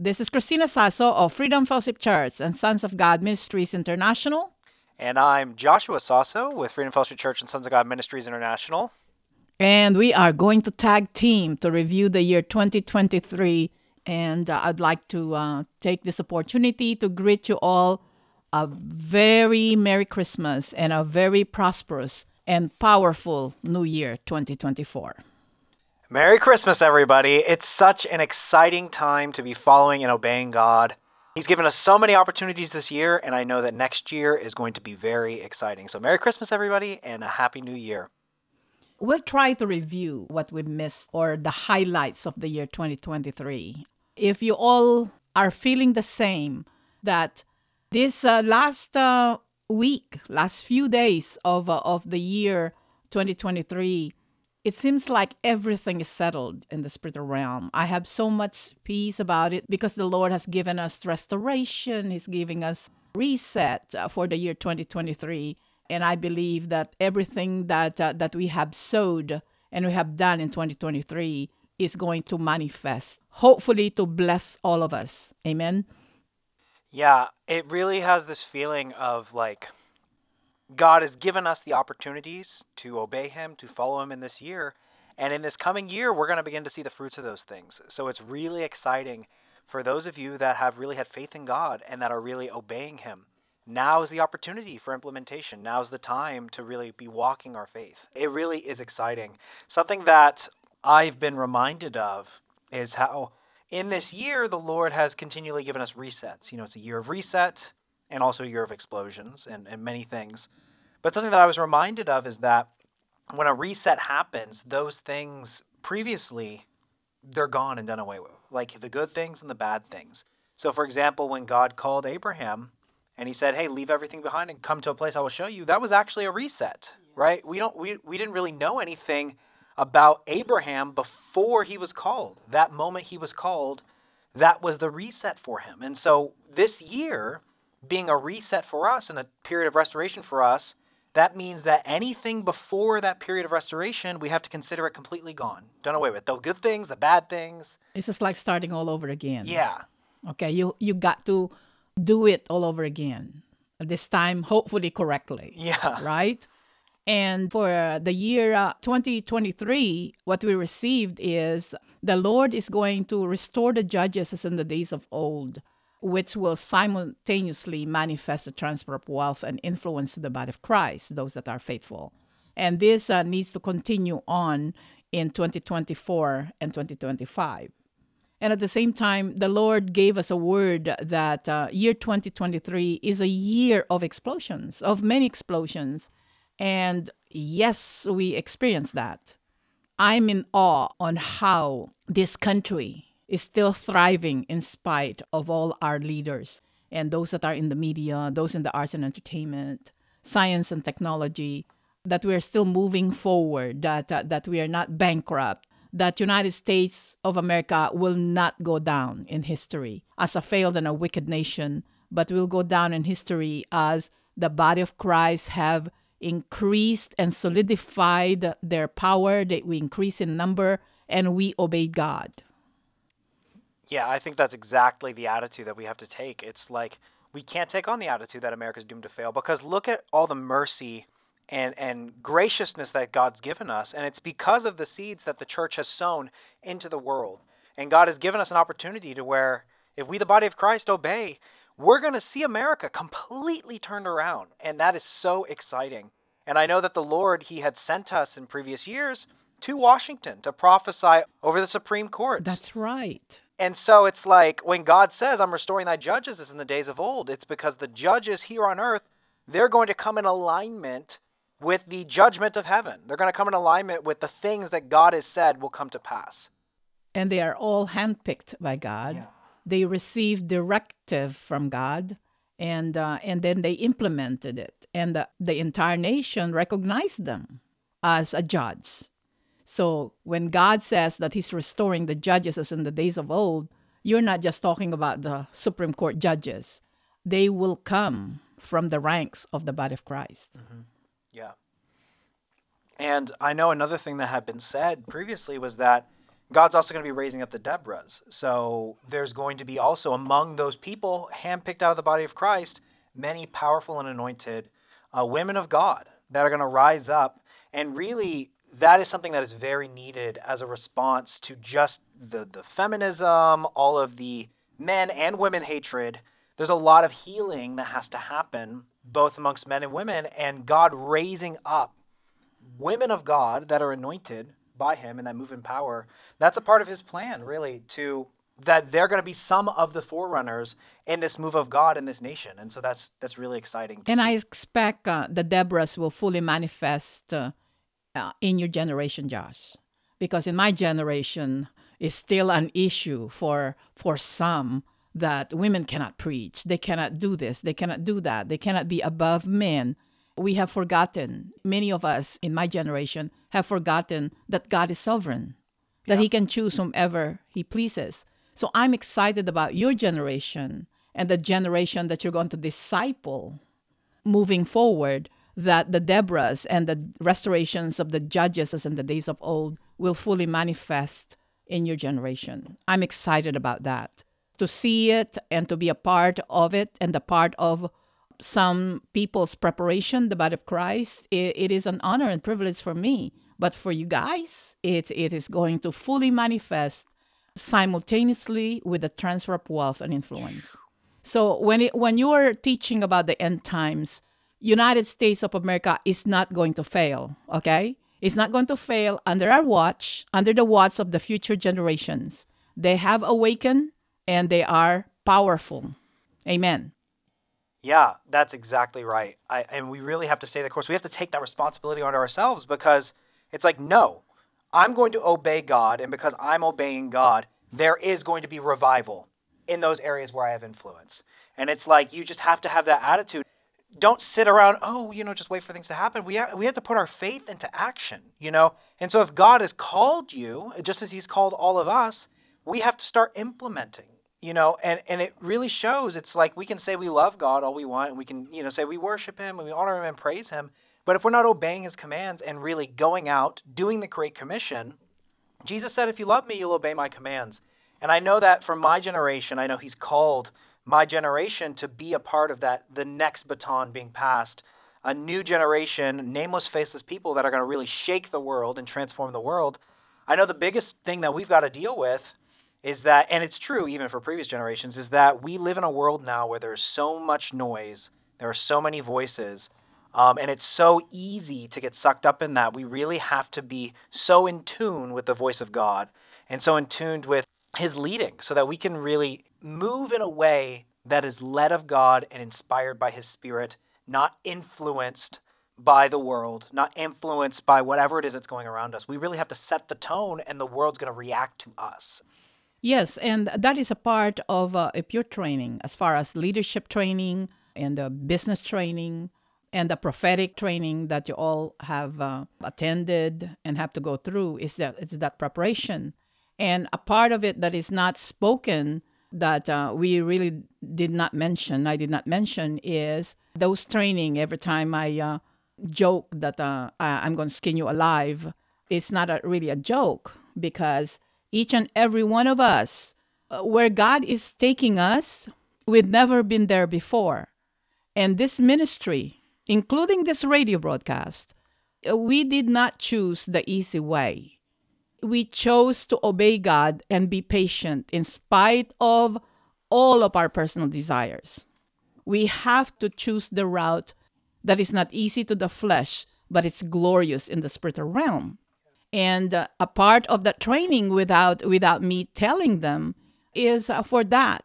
this is Christina Sasso of Freedom Fellowship Church and Sons of God Ministries International. And I'm Joshua Sasso with Freedom Fellowship Church and Sons of God Ministries International. And we are going to tag team to review the year 2023. And uh, I'd like to uh, take this opportunity to greet you all a very Merry Christmas and a very prosperous and powerful New Year 2024. Merry Christmas, everybody. It's such an exciting time to be following and obeying God. He's given us so many opportunities this year, and I know that next year is going to be very exciting. So, Merry Christmas, everybody, and a Happy New Year. We'll try to review what we missed or the highlights of the year 2023. If you all are feeling the same, that this uh, last uh, week, last few days of, uh, of the year 2023, it seems like everything is settled in the spiritual realm. I have so much peace about it because the Lord has given us restoration. He's giving us reset uh, for the year 2023, and I believe that everything that uh, that we have sowed and we have done in 2023 is going to manifest, hopefully to bless all of us. Amen. Yeah, it really has this feeling of like God has given us the opportunities to obey Him, to follow Him in this year. And in this coming year, we're going to begin to see the fruits of those things. So it's really exciting for those of you that have really had faith in God and that are really obeying Him. Now is the opportunity for implementation. Now is the time to really be walking our faith. It really is exciting. Something that I've been reminded of is how in this year the Lord has continually given us resets. You know, it's a year of reset and also a year of explosions and, and many things. But something that I was reminded of is that when a reset happens, those things previously they're gone and done away with, like the good things and the bad things. So, for example, when God called Abraham and he said, "Hey, leave everything behind and come to a place I will show you," that was actually a reset, yes. right? We don't we we didn't really know anything about Abraham before he was called. That moment he was called, that was the reset for him. And so this year being a reset for us and a period of restoration for us, that means that anything before that period of restoration, we have to consider it completely gone, done away with. The good things, the bad things. It's just like starting all over again. Yeah. Okay, you you got to do it all over again. This time, hopefully, correctly. Yeah. Right. And for the year uh, 2023, what we received is the Lord is going to restore the judges as in the days of old which will simultaneously manifest the transfer of wealth and influence to the body of Christ, those that are faithful. And this uh, needs to continue on in 2024 and 2025. And at the same time, the Lord gave us a word that uh, year 2023 is a year of explosions, of many explosions. And yes, we experienced that. I'm in awe on how this country is still thriving in spite of all our leaders and those that are in the media, those in the arts and entertainment, science and technology, that we're still moving forward, that, uh, that we are not bankrupt, that United States of America will not go down in history as a failed and a wicked nation, but will go down in history as the body of Christ have increased and solidified their power, that we increase in number, and we obey God. Yeah, I think that's exactly the attitude that we have to take. It's like we can't take on the attitude that America's doomed to fail because look at all the mercy and, and graciousness that God's given us. And it's because of the seeds that the church has sown into the world. And God has given us an opportunity to where if we, the body of Christ, obey, we're going to see America completely turned around. And that is so exciting. And I know that the Lord, He had sent us in previous years to Washington to prophesy over the Supreme Court. That's right. And so it's like when God says, I'm restoring thy judges as in the days of old, it's because the judges here on earth, they're going to come in alignment with the judgment of heaven. They're going to come in alignment with the things that God has said will come to pass. And they are all handpicked by God. Yeah. They received directive from God, and uh, and then they implemented it, and the, the entire nation recognized them as a judge. So when God says that He's restoring the judges as in the days of old, you're not just talking about the Supreme Court judges. They will come from the ranks of the body of Christ. Yeah. And I know another thing that had been said previously was that God's also going to be raising up the Deborahs. So there's going to be also among those people handpicked out of the body of Christ many powerful and anointed uh, women of God that are going to rise up. And really, that is something that is very needed as a response to just the, the feminism, all of the men and women hatred. There's a lot of healing that has to happen both amongst men and women, and God raising up women of God that are anointed by him and that move in power. That's a part of his plan, really, to that they're going to be some of the forerunners in this move of God in this nation, and so that's that's really exciting. And see. I expect uh, the Deborahs will fully manifest uh, uh, in your generation, Josh, because in my generation it's still an issue for for some that women cannot preach, they cannot do this, they cannot do that, they cannot be above men. We have forgotten. Many of us in my generation have forgotten that God is sovereign, that He can choose whomever He pleases. So I'm excited about your generation and the generation that you're going to disciple moving forward that the Deborahs and the restorations of the judges as in the days of old will fully manifest in your generation. I'm excited about that. To see it and to be a part of it and the part of some people's preparation, the body of Christ, it, it is an honor and privilege for me. But for you guys, it, it is going to fully manifest simultaneously with the transfer of wealth and influence. So when it, when you are teaching about the end times, United States of America is not going to fail, okay? It's not going to fail under our watch, under the watch of the future generations. They have awakened and they are powerful. Amen. Yeah, that's exactly right. I, and we really have to stay the course. We have to take that responsibility onto ourselves because it's like, no, I'm going to obey God, and because I'm obeying God, there is going to be revival in those areas where I have influence. And it's like you just have to have that attitude. Don't sit around, oh, you know, just wait for things to happen. We have, we have to put our faith into action, you know? And so if God has called you, just as He's called all of us, we have to start implementing you know and and it really shows it's like we can say we love god all we want and we can you know say we worship him and we honor him and praise him but if we're not obeying his commands and really going out doing the great commission jesus said if you love me you'll obey my commands and i know that for my generation i know he's called my generation to be a part of that the next baton being passed a new generation nameless faceless people that are going to really shake the world and transform the world i know the biggest thing that we've got to deal with is that, and it's true even for previous generations, is that we live in a world now where there's so much noise, there are so many voices, um, and it's so easy to get sucked up in that. We really have to be so in tune with the voice of God and so in tuned with His leading so that we can really move in a way that is led of God and inspired by His Spirit, not influenced by the world, not influenced by whatever it is that's going around us. We really have to set the tone, and the world's going to react to us. Yes, and that is a part of uh, a pure training as far as leadership training and the business training and the prophetic training that you all have uh, attended and have to go through is that it's that preparation and a part of it that is not spoken that uh, we really did not mention i did not mention is those training every time i uh, joke that uh, i'm going to skin you alive it's not a, really a joke because each and every one of us, uh, where God is taking us, we've never been there before. And this ministry, including this radio broadcast, uh, we did not choose the easy way. We chose to obey God and be patient in spite of all of our personal desires. We have to choose the route that is not easy to the flesh, but it's glorious in the spiritual realm. And uh, a part of the training without without me telling them is uh, for that.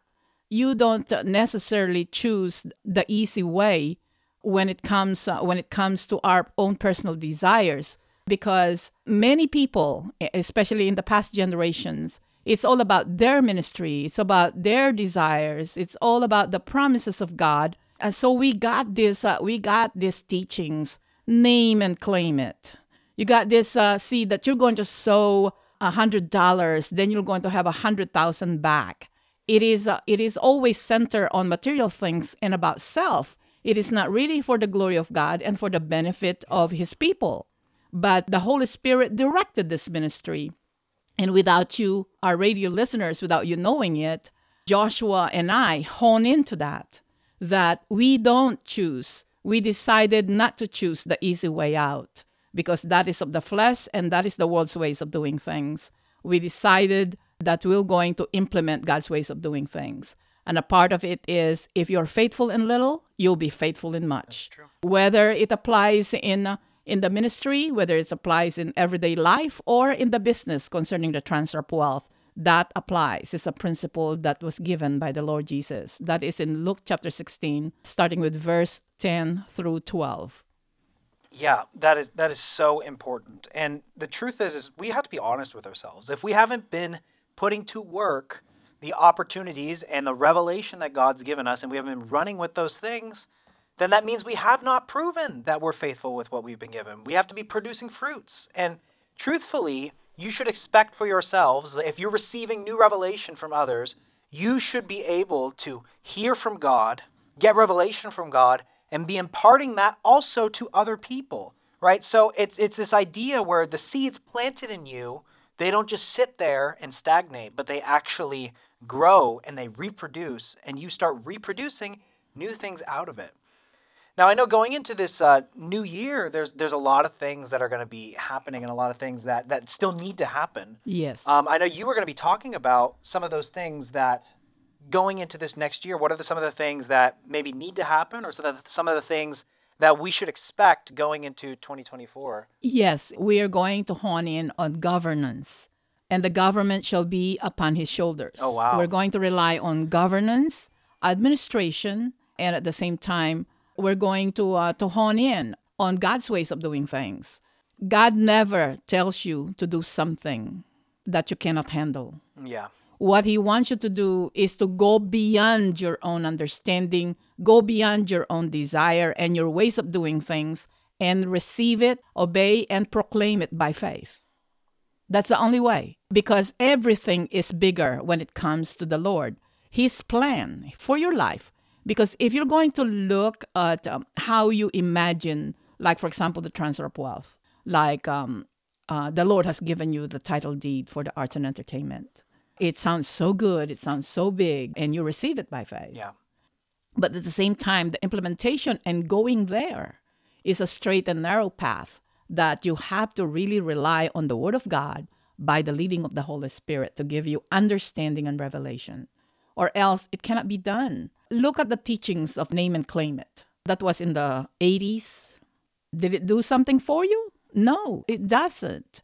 You don't necessarily choose the easy way when it comes uh, when it comes to our own personal desires because many people especially in the past generations It's all about their ministry. It's about their desires. It's all about the promises of God. And so we got this. Uh, we got these teachings. Name and claim it. You got this uh, seed that you're going to sow a hundred dollars, then you're going to have a hundred thousand back. It is. Uh, it is always centered on material things and about self. It is not really for the glory of God and for the benefit of His people. But the Holy Spirit directed this ministry. And without you, our radio listeners, without you knowing it, Joshua and I hone into that, that we don't choose. We decided not to choose the easy way out because that is of the flesh and that is the world's ways of doing things. We decided that we're going to implement God's ways of doing things. And a part of it is if you're faithful in little, you'll be faithful in much. Whether it applies in in the ministry, whether it applies in everyday life or in the business concerning the transfer of wealth, that applies. It's a principle that was given by the Lord Jesus. That is in Luke chapter 16, starting with verse 10 through 12. Yeah, that is that is so important. And the truth is is we have to be honest with ourselves. If we haven't been putting to work the opportunities and the revelation that God's given us and we haven't been running with those things, then that means we have not proven that we're faithful with what we've been given. We have to be producing fruits. And truthfully, you should expect for yourselves, if you're receiving new revelation from others, you should be able to hear from God, get revelation from God, and be imparting that also to other people, right? So it's it's this idea where the seeds planted in you, they don't just sit there and stagnate, but they actually grow and they reproduce, and you start reproducing new things out of it. Now I know going into this uh, new year, there's there's a lot of things that are going to be happening, and a lot of things that that still need to happen. Yes. Um, I know you were going to be talking about some of those things that going into this next year. What are the, some of the things that maybe need to happen, or some of the, some of the things that we should expect going into 2024? Yes, we are going to hone in on governance, and the government shall be upon his shoulders. Oh, wow. We're going to rely on governance, administration, and at the same time, we're going to uh, to hone in on God's ways of doing things. God never tells you to do something that you cannot handle. Yeah. What he wants you to do is to go beyond your own understanding, go beyond your own desire and your ways of doing things, and receive it, obey, and proclaim it by faith. That's the only way because everything is bigger when it comes to the Lord. His plan for your life. Because if you're going to look at um, how you imagine, like, for example, the transfer of wealth, like um, uh, the Lord has given you the title deed for the arts and entertainment. It sounds so good, it sounds so big, and you receive it by faith. Yeah. But at the same time, the implementation and going there is a straight and narrow path that you have to really rely on the Word of God by the leading of the Holy Spirit to give you understanding and revelation, or else it cannot be done. Look at the teachings of Name and Claim It. That was in the 80s. Did it do something for you? No, it doesn't.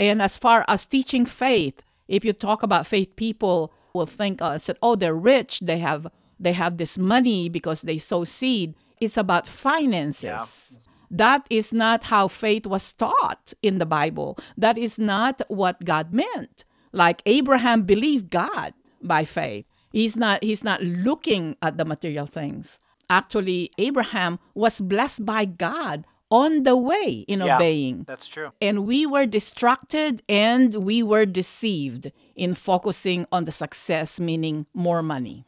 And as far as teaching faith, if you talk about faith, people will think, uh, said, oh, they're rich. They have they have this money because they sow seed. It's about finances. That is not how faith was taught in the Bible. That is not what God meant. Like Abraham believed God by faith. He's not he's not looking at the material things. Actually, Abraham was blessed by God on the way in Yeah. obeying. That's true. And we were distracted and we were deceived in focusing on the success, meaning more money.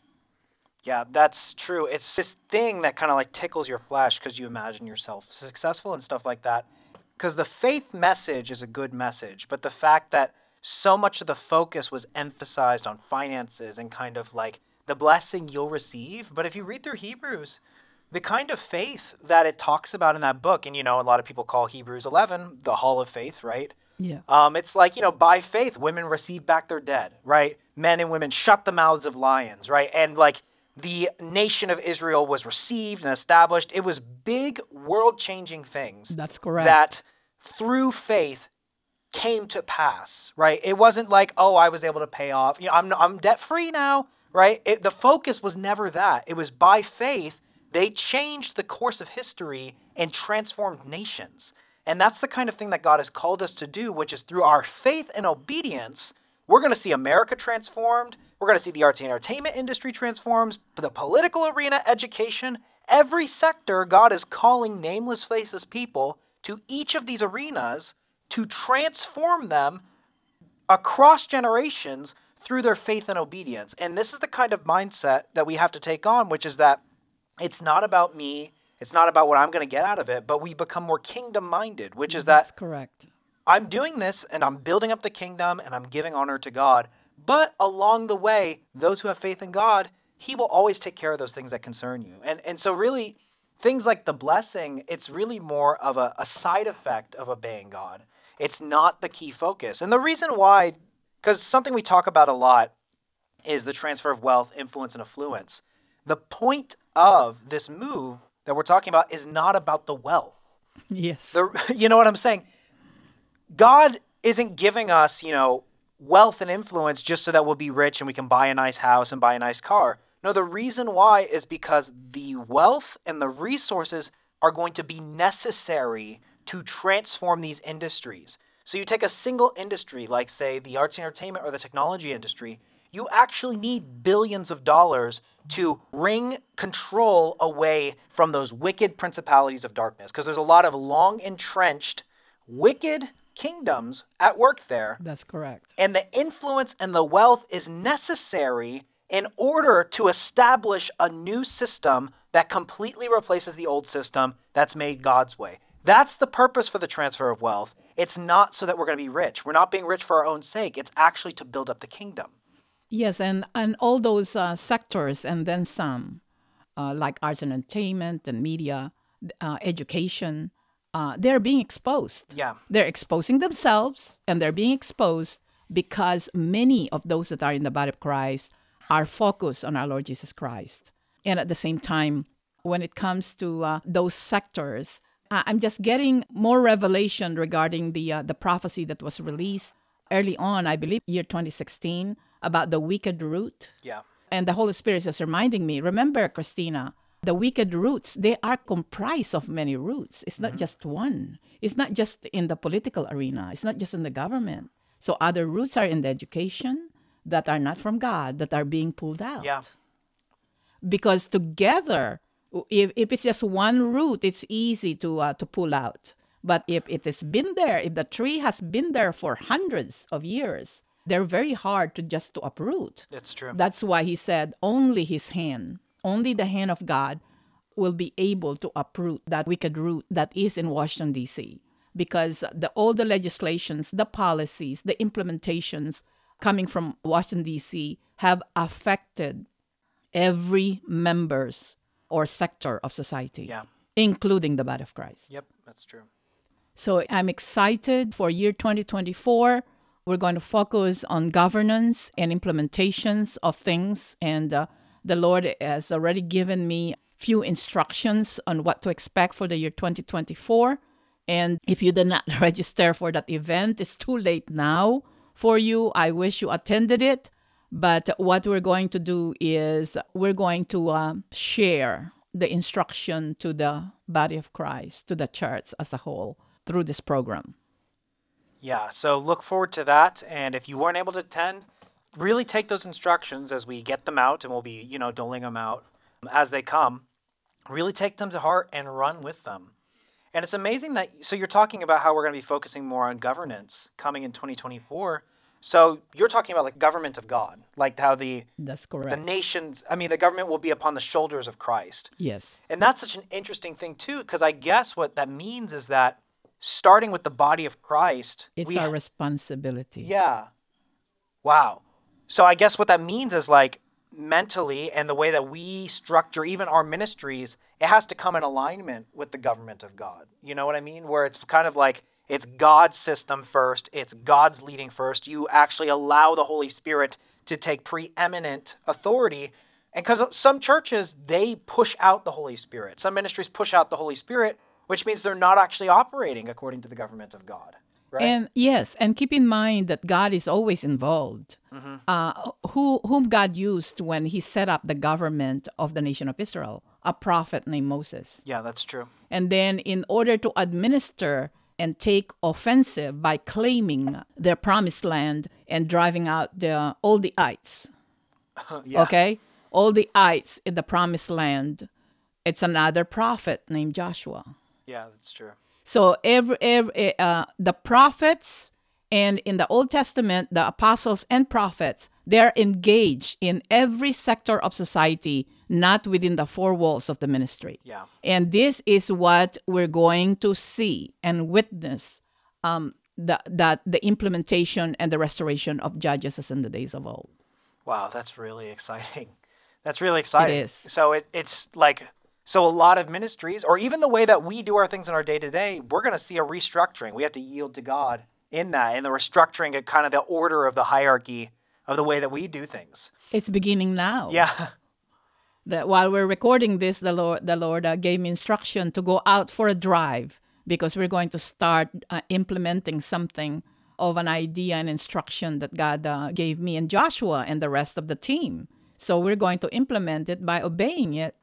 Yeah, that's true. It's this thing that kind of like tickles your flesh because you imagine yourself successful and stuff like that. Because the faith message is a good message, but the fact that so much of the focus was emphasized on finances and kind of like the blessing you'll receive. But if you read through Hebrews, the kind of faith that it talks about in that book, and you know, a lot of people call Hebrews 11 the hall of faith, right? Yeah. Um, it's like, you know, by faith, women receive back their dead, right? Men and women shut the mouths of lions, right? And like the nation of Israel was received and established. It was big, world changing things. That's correct. That through faith came to pass, right? It wasn't like, oh, I was able to pay off. You know, I'm, I'm debt free now, right? It, the focus was never that. It was by faith, they changed the course of history and transformed nations. And that's the kind of thing that God has called us to do, which is through our faith and obedience we're going to see America transformed. We're going to see the arts and entertainment industry transformed, the political arena, education, every sector. God is calling nameless, faceless people to each of these arenas to transform them across generations through their faith and obedience. And this is the kind of mindset that we have to take on, which is that it's not about me, it's not about what I'm going to get out of it, but we become more kingdom minded, which is That's that correct. I'm doing this and I'm building up the kingdom and I'm giving honor to God. But along the way, those who have faith in God, He will always take care of those things that concern you. And and so really things like the blessing, it's really more of a, a side effect of obeying God. It's not the key focus. And the reason why, because something we talk about a lot is the transfer of wealth, influence, and affluence. The point of this move that we're talking about is not about the wealth. Yes. The, you know what I'm saying? God isn't giving us, you know, wealth and influence just so that we'll be rich and we can buy a nice house and buy a nice car. No, the reason why is because the wealth and the resources are going to be necessary to transform these industries. So you take a single industry, like, say, the arts and entertainment or the technology industry, you actually need billions of dollars to wring control away from those wicked principalities of darkness. Because there's a lot of long entrenched, wicked kingdoms at work there. That's correct. And the influence and the wealth is necessary in order to establish a new system that completely replaces the old system that's made God's way. That's the purpose for the transfer of wealth. It's not so that we're going to be rich. We're not being rich for our own sake. It's actually to build up the kingdom. Yes, and, and all those uh, sectors and then some, uh, like arts and entertainment and media, uh, education, uh, they're being exposed. Yeah. They're exposing themselves and they're being exposed because many of those that are in the body of Christ are focused on our Lord Jesus Christ. And at the same time, when it comes to uh, those sectors, I'm just getting more revelation regarding the uh, the prophecy that was released early on, I believe, year 2016, about the wicked root. Yeah. And the Holy Spirit is just reminding me. Remember, Christina, the wicked roots they are comprised of many roots. It's not just one. It's not just in the political arena. It's not just in the government. So other roots are in the education that are not from God that are being pulled out Yeah. because together if, if it's just one root it's easy to uh, to pull out. But if it has been there if the tree has been there for hundreds of years they're very hard to just to uproot. It's true. that's why he said only his hand only the hand of god will be able to uproot that wicked root that is in washington d.c because the all the legislations the policies the implementations coming from washington d.c have affected every members or sector of society, Yeah. including the body of Christ. Yep, that's true. So I'm excited for year 2024. We're going to focus on governance and implementations of things, and uh, the Lord has already given me few instructions on what to expect for the year 2024. And if you did not register for that event, it's too late now for you. I wish you attended it. But what we're going to do is we're going to uh, share the instruction to the body of Christ, to the church as a whole through this program. Yeah, so look forward to that. And if you weren't able to attend, really take those instructions as we get them out, and we'll be, you know, doling them out as they come. Really take them to heart and run with them. And it's amazing that, so you're talking about how we're going to be focusing more on governance coming in 2024. So you're talking about like government of God, like how the That's correct. the nations, I mean, the government will be upon the shoulders of Christ. yes. And that's such an interesting thing too, because I guess what that means is that starting with the body of Christ, It's we our responsibility. yeah. Wow. So I guess what that means is like mentally and the way that we structure even our ministries, it has to come in alignment with the government of God. You know what I mean? Where it's kind of like it's God's system first, it's God's leading first. You actually allow the Holy Spirit to take preeminent authority. And because some churches, they push out the Holy Spirit. Some ministries push out the Holy Spirit, which means they're not actually operating according to the government of God. Right? And yes, and keep in mind that God is always involved. Uh, who whom God used when He set up the government of the nation of Israel, a prophet named Moses. yeah, that's true. And then, in order to administer and take offensive by claiming their promised land and driving out the all the ites. yeah. Okay? All the ites in the promised land. It's another prophet named Joshua. Yeah, that's true. So every, every uh, the prophets and in the Old Testament, the apostles and prophets, they're engaged in every sector of society, not within the four walls of the ministry. Yeah. And this is what we're going to see and witness um, the, that the implementation and the restoration of judges as in the days of old. Wow, that's really exciting. That's really exciting. is. So it, it's like so a lot of ministries, or even the way that we do our things in our day to day, we're going to see a restructuring. We have to yield to God in that, in the restructuring of kind of the order of the hierarchy of the way that we do things. It's beginning now. Yeah. That while we're recording this, the Lord, the Lord uh, gave me instruction to go out for a drive because we're going to start uh, implementing something of an idea and instruction that God uh, gave me and Joshua and the rest of the team. So we're going to implement it by obeying it.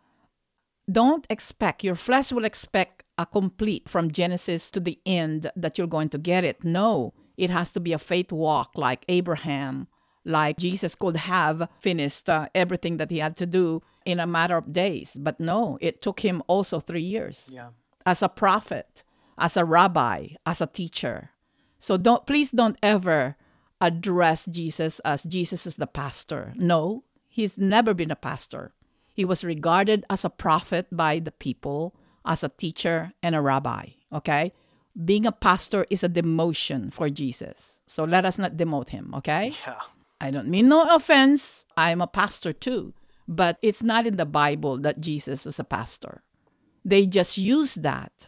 Don't expect, your flesh will expect a complete from Genesis to the end that you're going to get it. No, it has to be a faith walk like Abraham, like Jesus could have finished uh, everything that he had to do in a matter of days. But no, it took him also three years Yeah. as a prophet, as a rabbi, as a teacher. So don't please don't ever address Jesus as Jesus is the pastor. No, he's never been a pastor. He was regarded as a prophet by the people, as a teacher and a rabbi, okay? Being a pastor is a demotion for Jesus. So let us not demote him, okay? Yeah. I don't mean no offense. I'm a pastor too. But it's not in the Bible that Jesus was a pastor. They just use that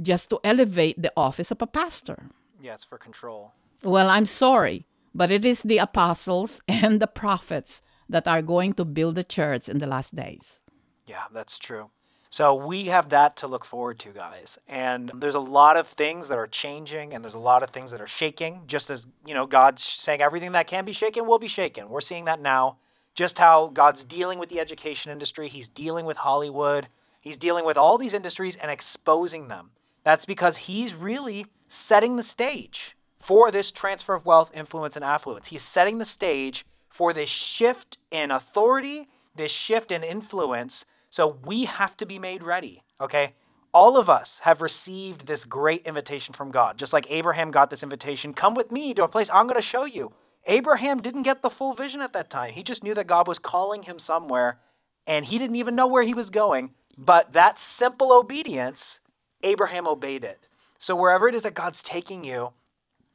just to elevate the office of a pastor. Yeah, it's for control. Well, I'm sorry, but it is the apostles and the prophets that are going to build the church in the last days. Yeah, that's true. So we have that to look forward to, guys. And there's a lot of things that are changing and there's a lot of things that are shaking. Just as, you know, God's saying everything that can be shaken will be shaken. We're seeing that now. Just how God's dealing with the education industry, He's dealing with Hollywood, He's dealing with all these industries and exposing them. That's because He's really setting the stage for this transfer of wealth, influence, and affluence. He's setting the stage for this shift in authority, this shift in influence. So we have to be made ready, okay? All of us have received this great invitation from God, just like Abraham got this invitation come with me to a place I'm going to show you. Abraham didn't get the full vision at that time. He just knew that God was calling him somewhere, and he didn't even know where he was going. But that simple obedience, Abraham obeyed it. So wherever it is that God's taking you,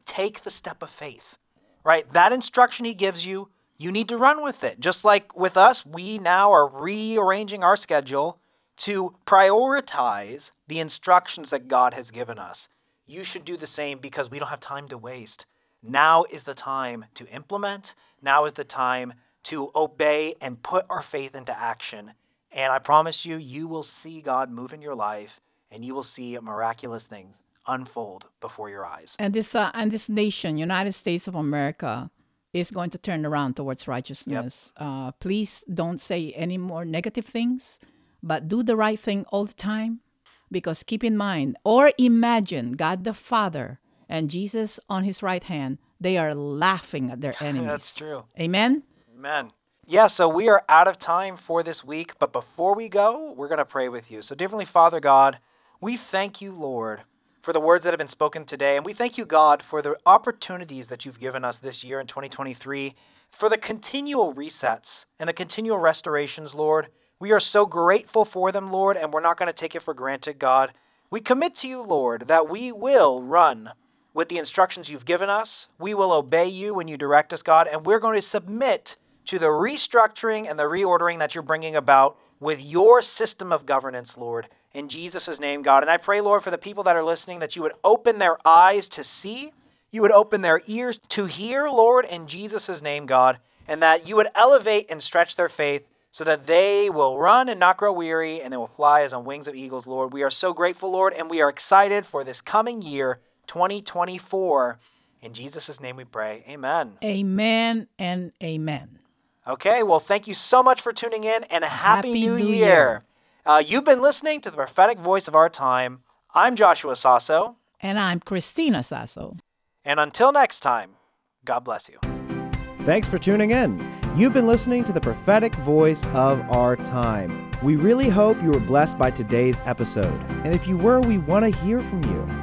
take the step of faith, right? That instruction he gives you, you need to run with it. Just like with us, we now are rearranging our schedule to prioritize the instructions that God has given us. You should do the same because we don't have time to waste. Now is the time to implement. Now is the time to obey and put our faith into action. And I promise you, you will see God move in your life and you will see miraculous things unfold before your eyes. And this uh, and this nation, United States of America, is going to turn around towards righteousness. Uh, please don't say any more negative things, but do the right thing all the time. Because keep in mind or imagine God the Father and Jesus on his right hand, they are laughing at their enemies. That's true. Amen. Amen. Yeah, so we are out of time for this week, but before we go, we're going to pray with you. So, dear Heavenly Father God, we thank you, Lord, for the words that have been spoken today. And we thank you, God, for the opportunities that you've given us this year in 2023, for the continual resets and the continual restorations, Lord. We are so grateful for them, Lord, and we're not going to take it for granted, God. We commit to you, Lord, that we will run with the instructions you've given us. We will obey you when you direct us, God, and we're going to submit to the restructuring and the reordering that you're bringing about with your system of governance, Lord. In Jesus' name, God. And I pray, Lord, for the people that are listening, that you would open their eyes to see, you would open their ears to hear, Lord, in Jesus' name, God, and that you would elevate and stretch their faith so that they will run and not grow weary and they will fly as on wings of eagles, Lord. We are so grateful, Lord, and we are excited for this coming year, 2024. In Jesus' name we pray. Amen. Amen and amen. Okay, well, thank you so much for tuning in and a happy, Happy new, New year. Uh, you've been listening to the prophetic voice of our time. I'm Joshua Sasso. And I'm Christina Sasso. And until next time, God bless you. Thanks for tuning in. You've been listening to the prophetic voice of our time. We really hope you were blessed by today's episode. And if you were, we want to hear from you.